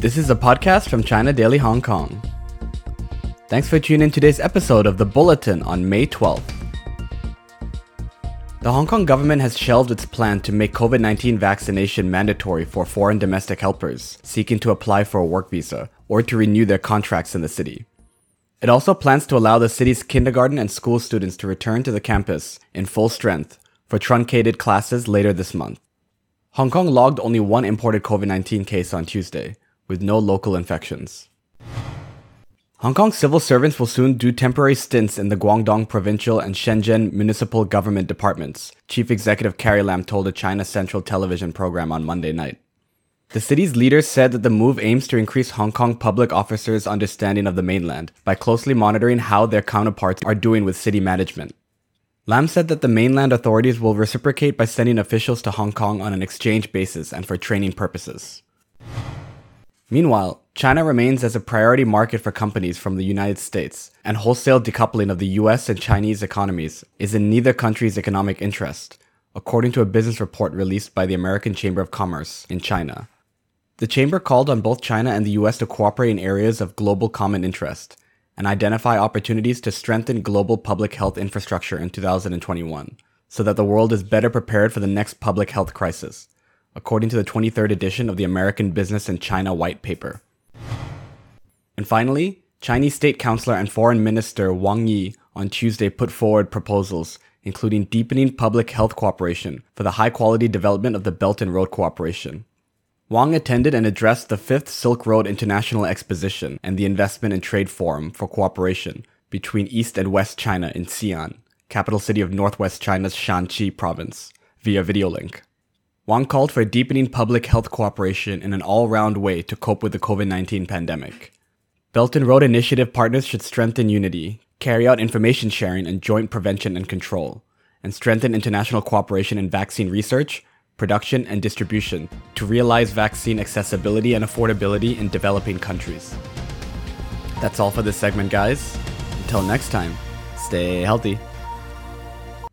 This is a podcast from China Daily Hong Kong. Thanks for tuning in today's episode of The Bulletin on May 12th. The Hong Kong government has shelved its plan to make COVID 19 vaccination mandatory for foreign domestic helpers seeking to apply for a work visa or to renew their contracts in the city. It also plans to allow the city's kindergarten and school students to return to the campus in full strength for truncated classes later this month. Hong Kong logged only one imported COVID 19 case on Tuesday, with no local infections. Hong Kong civil servants will soon do temporary stints in the Guangdong provincial and Shenzhen municipal government departments, Chief Executive Carrie Lam told a China Central television program on Monday night. The city's leaders said that the move aims to increase Hong Kong public officers' understanding of the mainland by closely monitoring how their counterparts are doing with city management. Lam said that the mainland authorities will reciprocate by sending officials to Hong Kong on an exchange basis and for training purposes. Meanwhile, China remains as a priority market for companies from the United States, and wholesale decoupling of the US and Chinese economies is in neither country's economic interest, according to a business report released by the American Chamber of Commerce in China. The chamber called on both China and the US to cooperate in areas of global common interest and identify opportunities to strengthen global public health infrastructure in 2021 so that the world is better prepared for the next public health crisis according to the 23rd edition of the American Business in China White Paper. And finally, Chinese State Councilor and Foreign Minister Wang Yi on Tuesday put forward proposals including deepening public health cooperation for the high quality development of the Belt and Road Cooperation. Wang attended and addressed the 5th Silk Road International Exposition and the Investment and Trade Forum for Cooperation between East and West China in Xi'an, capital city of northwest China's Shaanxi province, via video link. Wang called for deepening public health cooperation in an all round way to cope with the COVID 19 pandemic. Belt and Road Initiative partners should strengthen unity, carry out information sharing and joint prevention and control, and strengthen international cooperation in vaccine research, production, and distribution to realize vaccine accessibility and affordability in developing countries. That's all for this segment, guys. Until next time, stay healthy.